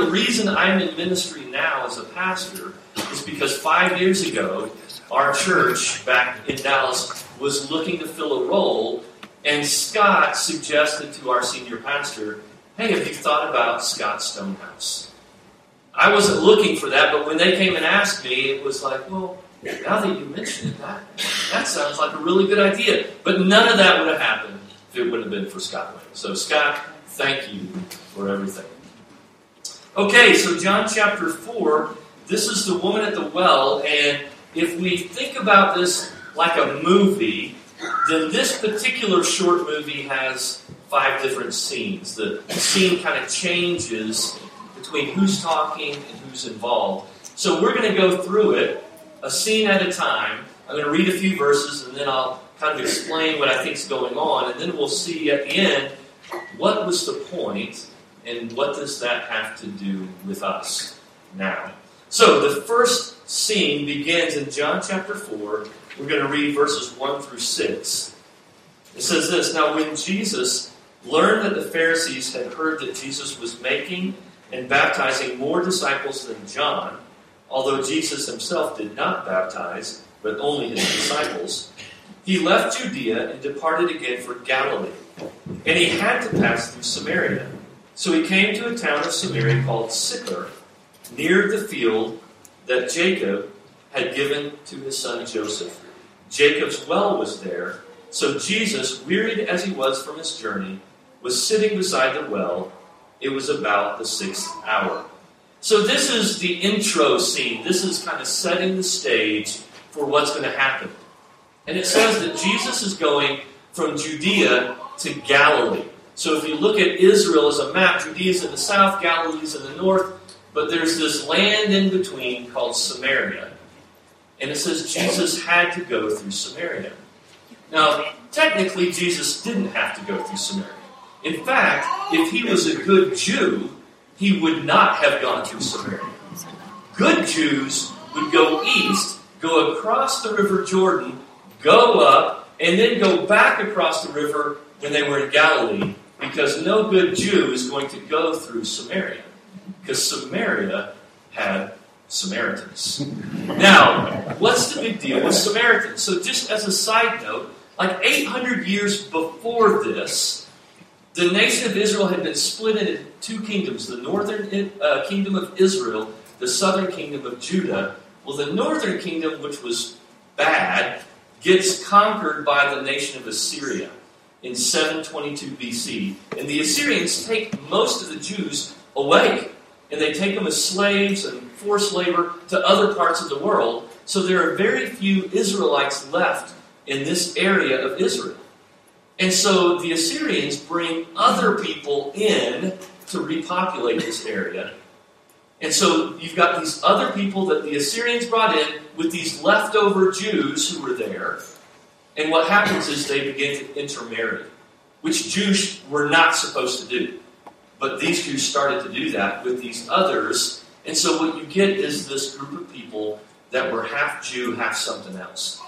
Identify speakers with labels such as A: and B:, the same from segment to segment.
A: the reason I'm in ministry now as a pastor is because five years ago, our church back in Dallas was looking to fill a role, and Scott suggested to our senior pastor, Hey, have you thought about Scott Stonehouse? I wasn't looking for that, but when they came and asked me, it was like, Well, now that you mention it, that, that sounds like a really good idea. But none of that would have happened if it wouldn't have been for Scott Wayne. So, Scott, thank you for everything. Okay, so John chapter 4, this is the woman at the well, and if we think about this like a movie, then this particular short movie has five different scenes. The scene kind of changes between who's talking and who's involved. So we're going to go through it a scene at a time. I'm going to read a few verses and then I'll kind of explain what I think is going on, and then we'll see at the end what was the point and what does that have to do with us now. So the first scene begins in John chapter 4. We're going to read verses 1 through 6. It says this Now, when Jesus learned that the Pharisees had heard that Jesus was making and baptizing more disciples than John, although Jesus himself did not baptize, but only his disciples, he left Judea and departed again for Galilee. And he had to pass through Samaria. So he came to a town of Samaria called Sychar, near the field that Jacob had given to his son Joseph. Jacob's well was there. So Jesus, wearied as he was from his journey, was sitting beside the well. It was about the sixth hour. So, this is the intro scene. This is kind of setting the stage for what's going to happen. And it says that Jesus is going from Judea to Galilee. So, if you look at Israel as a map, Judea's in the south, Galilee's in the north, but there's this land in between called Samaria. And it says Jesus had to go through Samaria. Now, technically, Jesus didn't have to go through Samaria. In fact, if he was a good Jew, he would not have gone through Samaria. Good Jews would go east, go across the River Jordan, go up, and then go back across the river when they were in Galilee, because no good Jew is going to go through Samaria, because Samaria had Samaritans. Now, what's the big deal with Samaritans? So, just as a side note, like 800 years before this, the nation of Israel had been split into two kingdoms the northern uh, kingdom of Israel, the southern kingdom of Judah. Well, the northern kingdom, which was bad, gets conquered by the nation of Assyria in 722 BC. And the Assyrians take most of the Jews away, and they take them as slaves and forced labor to other parts of the world. So there are very few Israelites left in this area of Israel. And so the Assyrians bring other people in to repopulate this area. And so you've got these other people that the Assyrians brought in with these leftover Jews who were there. And what happens is they begin to intermarry, which Jews were not supposed to do. But these Jews started to do that with these others. And so what you get is this group of people that were half Jew, half something else.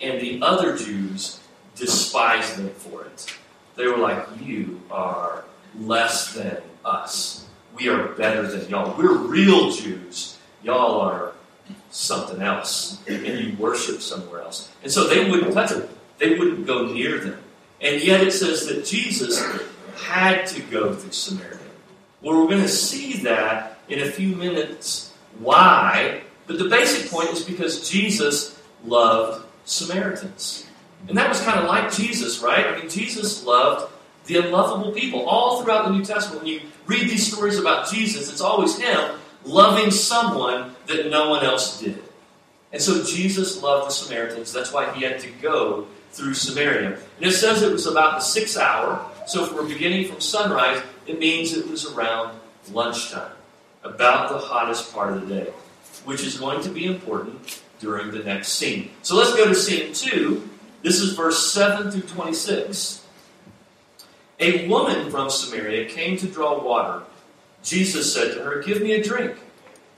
A: And the other Jews despised them for it. They were like, You are less than us. We are better than y'all. We're real Jews. Y'all are something else. And you worship somewhere else. And so they wouldn't touch them, they wouldn't go near them. And yet it says that Jesus had to go through Samaria. Well, we're going to see that in a few minutes. Why? But the basic point is because Jesus loved Samaritans. And that was kind of like Jesus, right? I mean, Jesus loved the unlovable people. All throughout the New Testament, when you read these stories about Jesus, it's always Him loving someone that no one else did. And so Jesus loved the Samaritans. That's why He had to go through Samaria. And it says it was about the sixth hour. So if we're beginning from sunrise, it means it was around lunchtime, about the hottest part of the day, which is going to be important during the next scene. So let's go to scene two, this is verse 7 through 26. A woman from Samaria came to draw water. Jesus said to her, Give me a drink.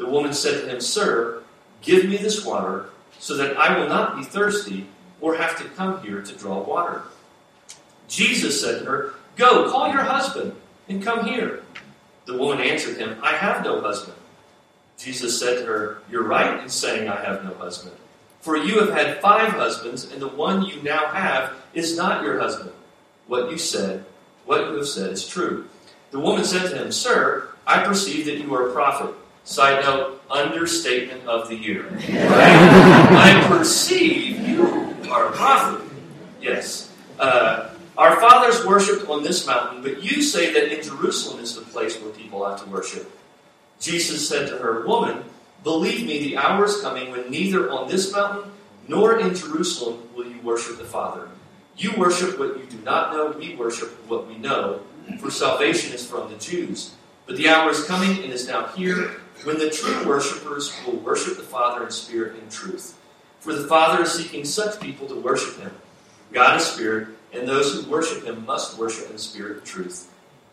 A: The woman said to him, Sir, give me this water so that I will not be thirsty or have to come here to draw water. Jesus said to her, Go, call your husband and come here. The woman answered him, I have no husband. Jesus said to her, You're right in saying, I have no husband. For you have had five husbands, and the one you now have is not your husband. What you said, what you have said is true. The woman said to him, Sir, I perceive that you are a prophet. Side note, understatement of the year. I perceive you are a prophet. Yes. Uh, our fathers worshipped on this mountain, but you say that in Jerusalem is the place where people ought to worship. Jesus said to her, Woman, believe me, the hour is coming when neither on this mountain nor in Jerusalem will you worship the Father. You worship what you do not know, we worship what we know, for salvation is from the Jews. But the hour is coming and is now here when the true worshippers will worship the Father in spirit and truth. For the Father is seeking such people to worship him. God is spirit, and those who worship him must worship in spirit and truth.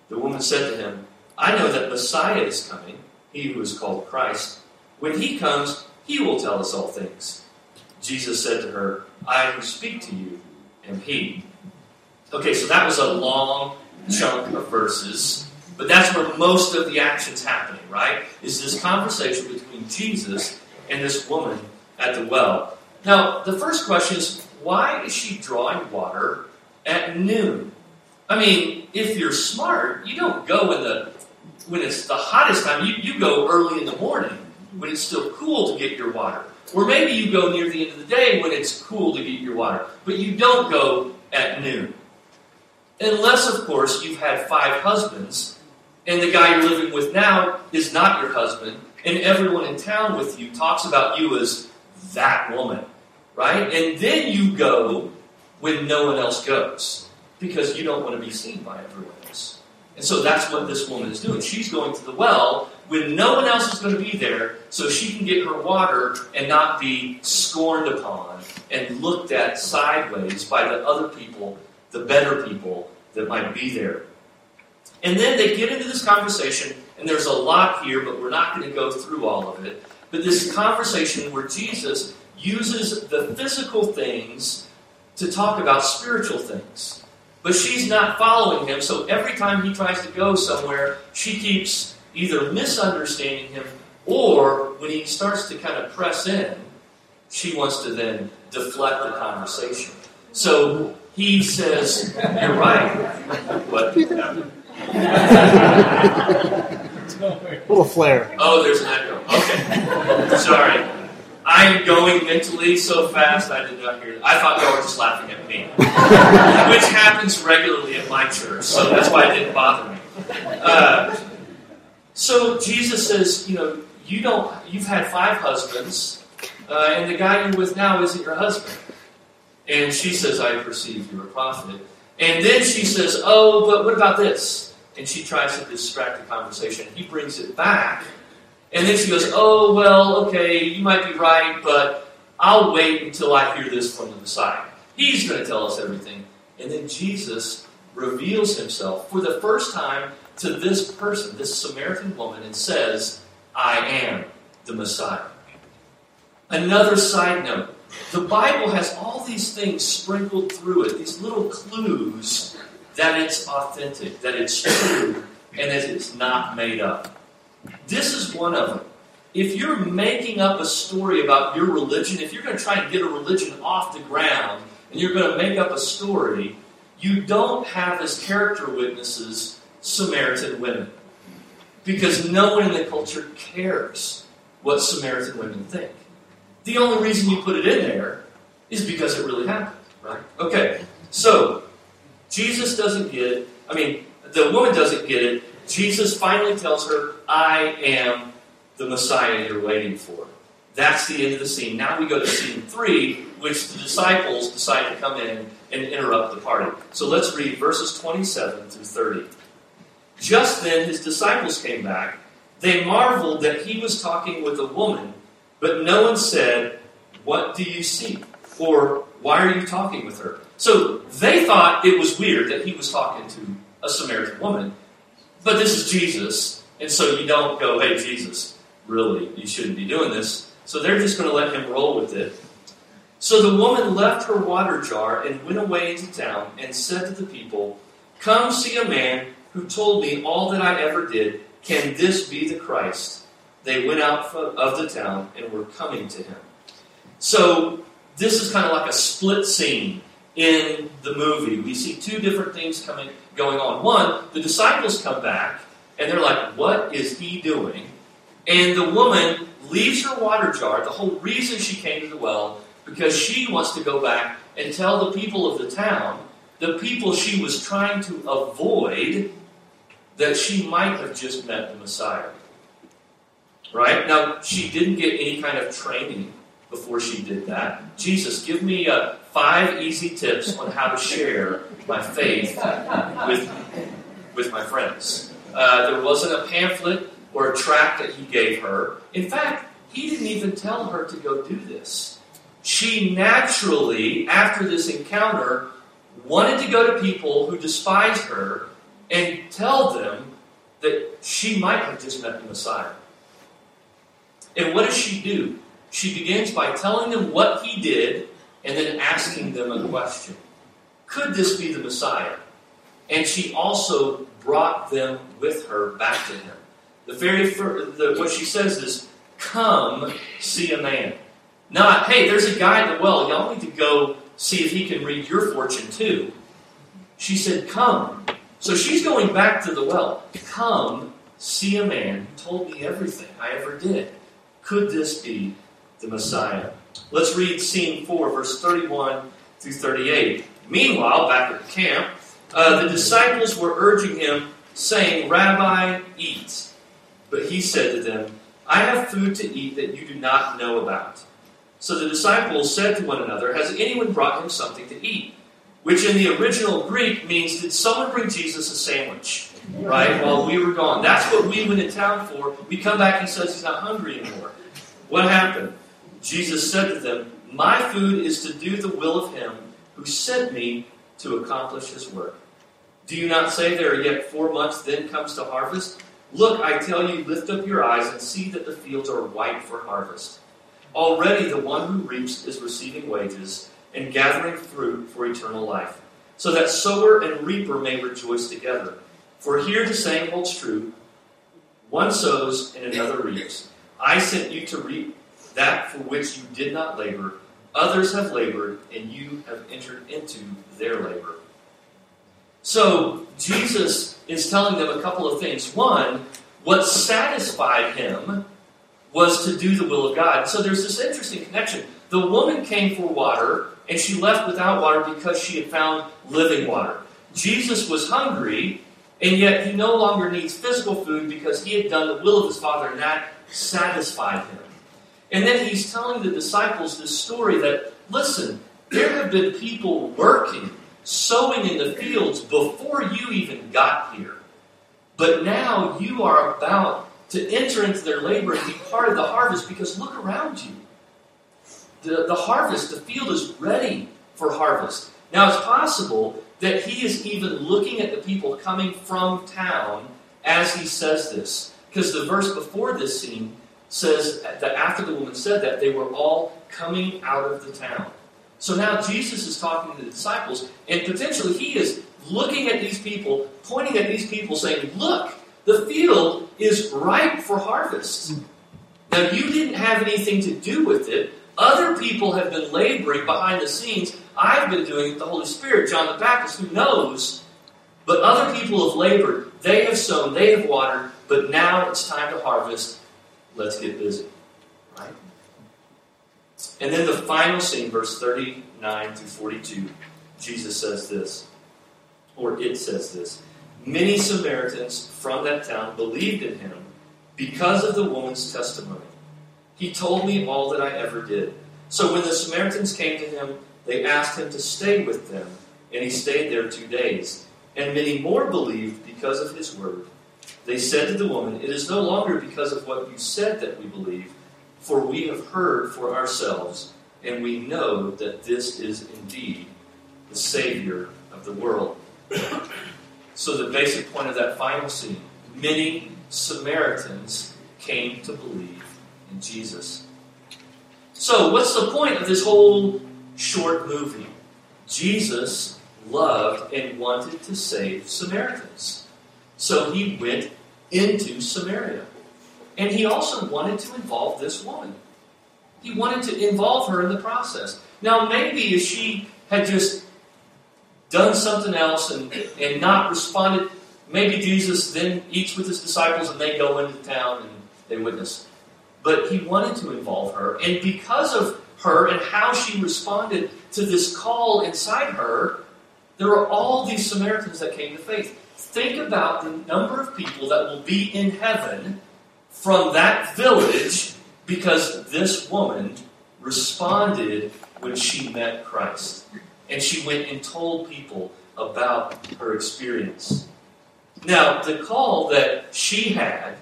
A: The woman said to him, I know that Messiah is coming, he who is called Christ. When he comes, he will tell us all things. Jesus said to her, I who speak to you am he. Okay, so that was a long chunk of verses, but that's where most of the action's happening, right? Is this conversation between Jesus and this woman at the well. Now, the first question is why is she drawing water at noon? I mean, if you're smart, you don't go in the when it's the hottest time. You, you go early in the morning when it's still cool to get your water. Or maybe you go near the end of the day when it's cool to get your water. But you don't go at noon. Unless, of course, you've had five husbands, and the guy you're living with now is not your husband, and everyone in town with you talks about you as that woman, right? And then you go when no one else goes because you don't want to be seen by everyone else. And so that's what this woman is doing. She's going to the well when no one else is going to be there so she can get her water and not be scorned upon and looked at sideways by the other people, the better people that might be there. And then they get into this conversation, and there's a lot here, but we're not going to go through all of it. But this conversation where Jesus uses the physical things to talk about spiritual things. But she's not following him, so every time he tries to go somewhere, she keeps either misunderstanding him or when he starts to kind of press in, she wants to then deflect the conversation. So he says, You're right.
B: A little flare.
A: Oh, there's an echo. Okay. Sorry. I'm going mentally so fast I did not hear it. I thought y'all were just laughing at me. Which happens regularly at my church, so that's why it didn't bother me. Uh, so Jesus says, you know, you don't you've had five husbands, uh, and the guy you're with now isn't your husband. And she says, I perceive you're a prophet. And then she says, Oh, but what about this? And she tries to distract the conversation. He brings it back and then she goes, Oh, well, okay, you might be right, but I'll wait until I hear this from the Messiah. He's going to tell us everything. And then Jesus reveals himself for the first time to this person, this Samaritan woman, and says, I am the Messiah. Another side note the Bible has all these things sprinkled through it, these little clues that it's authentic, that it's true, and that it's not made up. This is one of them. If you're making up a story about your religion, if you're going to try and get a religion off the ground and you're going to make up a story, you don't have as character witnesses Samaritan women. Because no one in the culture cares what Samaritan women think. The only reason you put it in there is because it really happened, right? Okay, so Jesus doesn't get it. I mean, the woman doesn't get it. Jesus finally tells her, I am the Messiah you're waiting for. That's the end of the scene. Now we go to scene three, which the disciples decide to come in and interrupt the party. So let's read verses 27 through 30. Just then his disciples came back. They marveled that he was talking with a woman, but no one said, What do you see? Or why are you talking with her? So they thought it was weird that he was talking to a Samaritan woman, but this is Jesus, and so you don't go, Hey, Jesus, really, you shouldn't be doing this. So they're just going to let him roll with it. So the woman left her water jar and went away into town and said to the people, Come see a man who told me all that I ever did. Can this be the Christ? They went out of the town and were coming to him. So this is kind of like a split scene in the movie. We see two different things coming going on. One, the disciples come back and they're like, "What is he doing?" And the woman leaves her water jar. The whole reason she came to the well because she wants to go back and tell the people of the town, the people she was trying to avoid, that she might have just met the Messiah. Right? Now, she didn't get any kind of training before she did that. Jesus, give me uh, five easy tips on how to share my faith with, with my friends. Uh, there wasn't a pamphlet or a tract that he gave her. In fact, he didn't even tell her to go do this. She naturally, after this encounter, wanted to go to people who despised her and tell them that she might have just met the Messiah. And what does she do? She begins by telling them what he did and then asking them a question Could this be the Messiah? And she also brought them with her back to him. The very first, the, what she says is, Come see a man. Not, hey, there's a guy at the well. Y'all need to go see if he can read your fortune too. She said, Come. So she's going back to the well. Come see a man who told me everything I ever did. Could this be the Messiah? Let's read scene 4, verse 31 through 38. Meanwhile, back at the camp, uh, the disciples were urging him, saying, Rabbi, eat. But he said to them, I have food to eat that you do not know about. So the disciples said to one another, Has anyone brought him something to eat? Which in the original Greek means, Did someone bring Jesus a sandwich? Right? While we were gone. That's what we went in town for. We come back, he says he's not hungry anymore. What happened? Jesus said to them, My food is to do the will of him who sent me to accomplish his work. Do you not say there are yet four months, then comes the harvest? Look, I tell you, lift up your eyes and see that the fields are white for harvest. Already the one who reaps is receiving wages and gathering fruit for eternal life, so that sower and reaper may rejoice together. For here the saying holds true one sows and another reaps. I sent you to reap that for which you did not labor. Others have labored, and you have entered into their labor. So, Jesus is telling them a couple of things. One, what satisfied him was to do the will of God. So, there's this interesting connection. The woman came for water, and she left without water because she had found living water. Jesus was hungry, and yet he no longer needs physical food because he had done the will of his Father, and that satisfied him. And then he's telling the disciples this story that, listen, there have been people working, sowing in the fields before you even got here. But now you are about to enter into their labor and be part of the harvest because look around you. The, the harvest, the field is ready for harvest. Now it's possible that he is even looking at the people coming from town as he says this. Because the verse before this scene says that after the woman said that, they were all coming out of the town. So now Jesus is talking to the disciples, and potentially he is looking at these people, pointing at these people, saying, Look, the field is ripe for harvest. Now, you didn't have anything to do with it. Other people have been laboring behind the scenes. I've been doing it, the Holy Spirit, John the Baptist, who knows. But other people have labored. They have sown, they have watered, but now it's time to harvest. Let's get busy. Right? And then the final scene, verse 39 through 42, Jesus says this, or it says this. Many Samaritans from that town believed in him because of the woman's testimony. He told me all that I ever did. So when the Samaritans came to him, they asked him to stay with them, and he stayed there two days. And many more believed because of his word. They said to the woman, It is no longer because of what you said that we believe, for we have heard for ourselves, and we know that this is indeed the Savior of the world. So, the basic point of that final scene many Samaritans came to believe in Jesus. So, what's the point of this whole short movie? Jesus loved and wanted to save Samaritans. So he went into Samaria. And he also wanted to involve this woman. He wanted to involve her in the process. Now, maybe if she had just done something else and, and not responded, maybe Jesus then eats with his disciples and they go into town and they witness. But he wanted to involve her. And because of her and how she responded to this call inside her, there are all these Samaritans that came to faith. Think about the number of people that will be in heaven from that village because this woman responded when she met Christ. And she went and told people about her experience. Now, the call that she had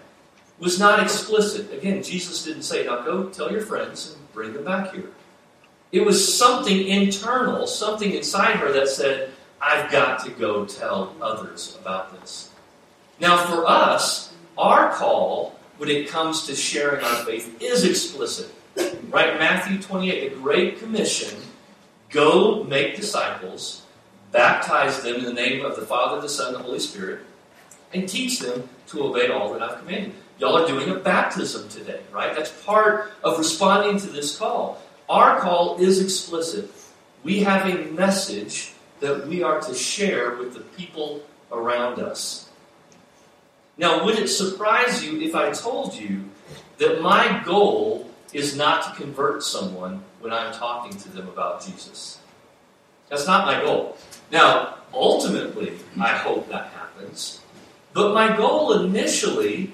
A: was not explicit. Again, Jesus didn't say, now go tell your friends and bring them back here. It was something internal, something inside her that said, I've got to go tell others about this. Now, for us, our call when it comes to sharing our faith is explicit. Right? Matthew 28, the Great Commission go make disciples, baptize them in the name of the Father, the Son, and the Holy Spirit, and teach them to obey all that I've commanded. Y'all are doing a baptism today, right? That's part of responding to this call. Our call is explicit. We have a message that we are to share with the people around us. Now, would it surprise you if I told you that my goal is not to convert someone when I'm talking to them about Jesus? That's not my goal. Now, ultimately, I hope that happens. But my goal initially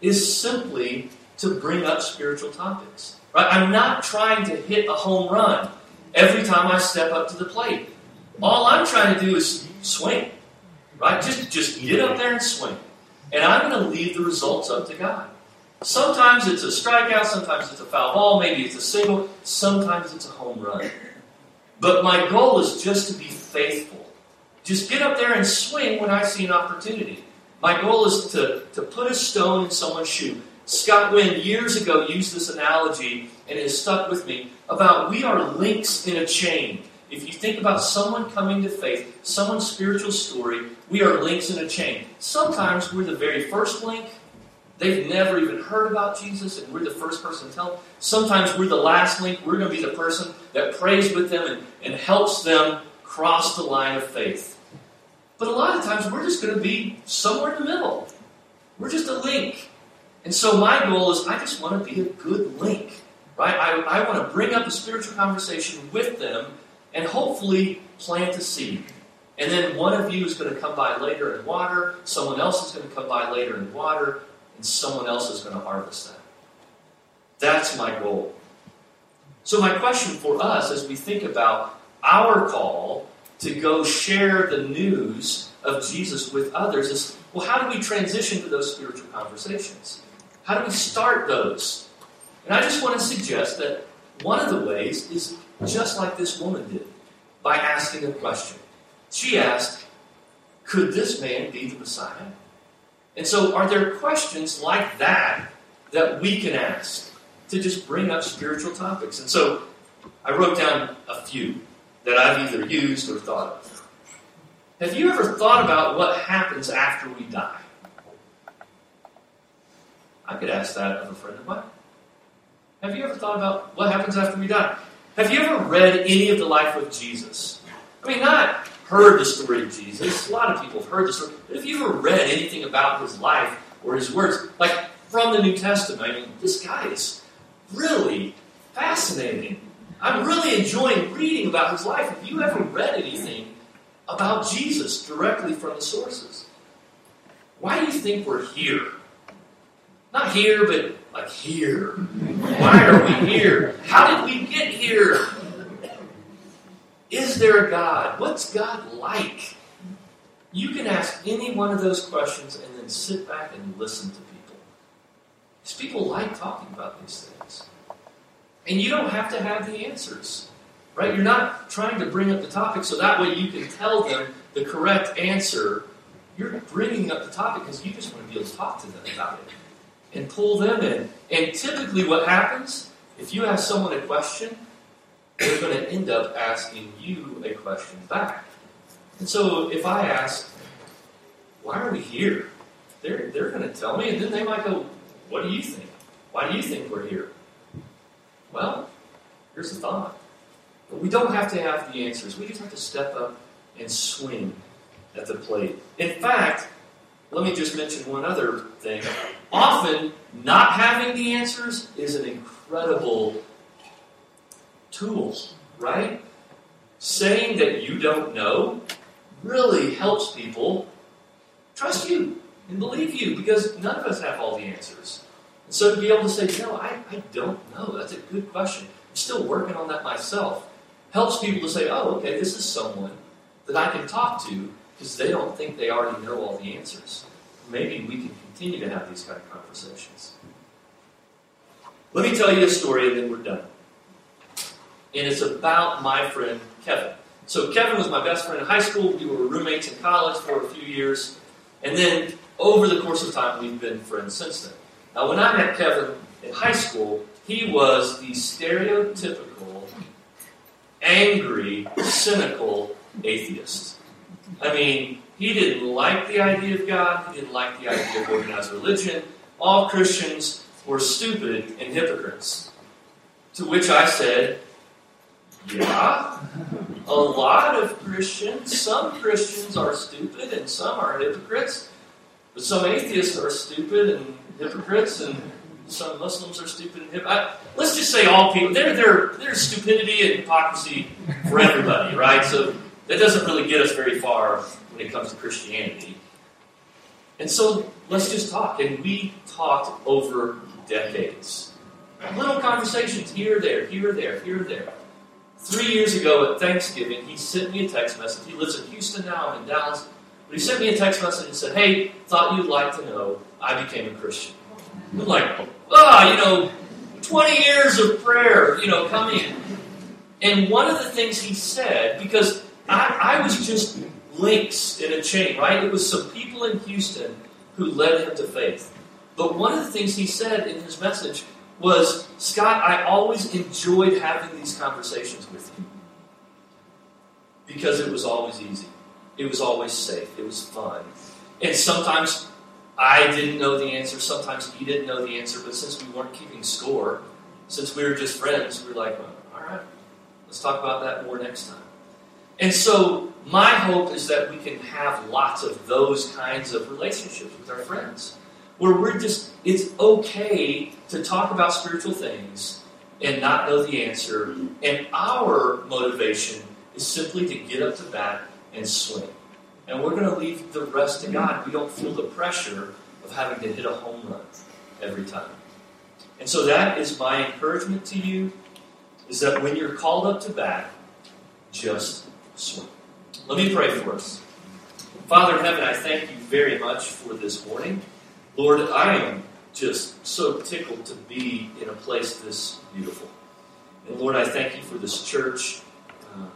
A: is simply to bring up spiritual topics. Right? I'm not trying to hit a home run every time I step up to the plate. All I'm trying to do is swing. Right? Just, just get up there and swing. And I'm going to leave the results up to God. Sometimes it's a strikeout, sometimes it's a foul ball, maybe it's a single, sometimes it's a home run. But my goal is just to be faithful. Just get up there and swing when I see an opportunity. My goal is to, to put a stone in someone's shoe. Scott Wynn years ago used this analogy, and it has stuck with me, about we are links in a chain. If you think about someone coming to faith, someone's spiritual story, we are links in a chain. Sometimes we're the very first link. They've never even heard about Jesus, and we're the first person to tell. Sometimes we're the last link. We're going to be the person that prays with them and, and helps them cross the line of faith. But a lot of times we're just going to be somewhere in the middle. We're just a link. And so my goal is I just want to be a good link. Right? I, I want to bring up a spiritual conversation with them and hopefully plant a seed. And then one of you is going to come by later and water, someone else is going to come by later and water, and someone else is going to harvest that. That's my goal. So, my question for us as we think about our call to go share the news of Jesus with others is well, how do we transition to those spiritual conversations? How do we start those? And I just want to suggest that one of the ways is just like this woman did, by asking a question. She asked, Could this man be the Messiah? And so, are there questions like that that we can ask to just bring up spiritual topics? And so, I wrote down a few that I've either used or thought of. Have you ever thought about what happens after we die? I could ask that of a friend of mine. Have you ever thought about what happens after we die? Have you ever read any of the life of Jesus? I mean, not heard the story of Jesus. A lot of people have heard the story. But have you ever read anything about his life or his words? Like from the New Testament, I mean, this guy is really fascinating. I'm really enjoying reading about his life. Have you ever read anything about Jesus directly from the sources? Why do you think we're here? Not here, but like here. Why are we here? How did we get here? Is there a God? What's God like? You can ask any one of those questions and then sit back and listen to people. Because people like talking about these things. And you don't have to have the answers. Right? You're not trying to bring up the topic so that way you can tell them the correct answer. You're bringing up the topic because you just want to be able to talk to them about it and pull them in. And typically, what happens if you ask someone a question, they're going to end up asking you a question back. And so, if I ask, why are we here? They're, they're going to tell me, and then they might go, what do you think? Why do you think we're here? Well, here's the thought. But we don't have to have the answers. We just have to step up and swing at the plate. In fact, let me just mention one other thing. Often, not having the answers is an incredible tool, right? Saying that you don't know really helps people trust you and believe you because none of us have all the answers. And so to be able to say, no, I, I don't know, that's a good question. I'm still working on that myself. Helps people to say, oh, okay, this is someone that I can talk to because they don't think they already know all the answers. Maybe we can continue to have these kind of conversations. Let me tell you a story and then we're done. And it's about my friend Kevin. So Kevin was my best friend in high school. We were roommates in college for a few years. And then over the course of time, we've been friends since then. Now, when I met Kevin in high school, he was the stereotypical, angry, cynical atheist. I mean, he didn't like the idea of God, he didn't like the idea of organized religion. All Christians were stupid and hypocrites. To which I said, Yeah, a lot of Christians, some Christians are stupid and some are hypocrites, but some atheists are stupid and hypocrites, and some Muslims are stupid and hypocrites. Let's just say all people. There, there, there's stupidity and hypocrisy for everybody, right? So that doesn't really get us very far when it comes to Christianity. And so let's just talk. And we talked over decades. Little conversations here, there, here, there, here, there. Three years ago at Thanksgiving, he sent me a text message. He lives in Houston now, I'm in Dallas. But he sent me a text message and said, Hey, thought you'd like to know I became a Christian. I'm like, ah, you know, 20 years of prayer, you know, come in. And one of the things he said, because I, I was just links in a chain, right? It was some people in Houston who led him to faith. But one of the things he said in his message was, Scott, I always enjoyed having these conversations with you because it was always easy. It was always safe. It was fun. And sometimes I didn't know the answer. Sometimes he didn't know the answer. But since we weren't keeping score, since we were just friends, we were like, well, all right, let's talk about that more next time. And so my hope is that we can have lots of those kinds of relationships with our friends. Where we're just, it's okay to talk about spiritual things and not know the answer. And our motivation is simply to get up to bat and swing. And we're going to leave the rest to God. We don't feel the pressure of having to hit a home run every time. And so that is my encouragement to you is that when you're called up to bat, just. Let me pray for us. Father in heaven, I thank you very much for this morning. Lord, I am just so tickled to be in a place this beautiful. And Lord, I thank you for this church. Uh,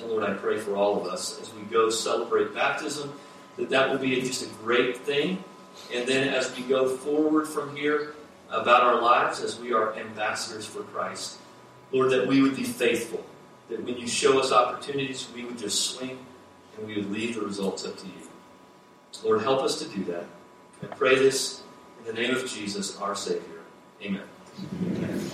A: and Lord, I pray for all of us as we go celebrate baptism, that that will be just a great thing. And then as we go forward from here about our lives as we are ambassadors for Christ, Lord, that we would be faithful. That when you show us opportunities, we would just swing and we would leave the results up to you. Lord, help us to do that. I pray this in the name of Jesus, our Savior. Amen. Amen.